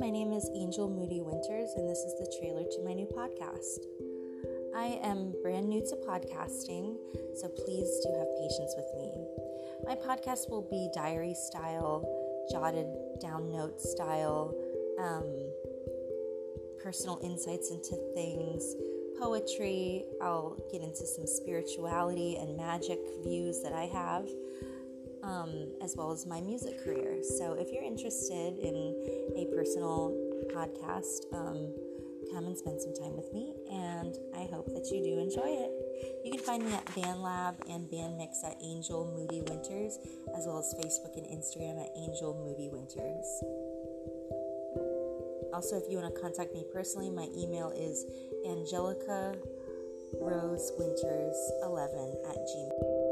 my name is Angel Moody Winters, and this is the trailer to my new podcast. I am brand new to podcasting, so please do have patience with me. My podcast will be diary style, jotted down note style, um, personal insights into things, poetry. I'll get into some spirituality and magic views that I have um, as well as my music career. So if you're interested in a personal podcast, um, come and spend some time with me, and I hope that you do enjoy it. You can find me at BandLab and BandMix at Angel Moody Winters, as well as Facebook and Instagram at Angel Moody Winters. Also, if you want to contact me personally, my email is angelica rose winters 11 at gmail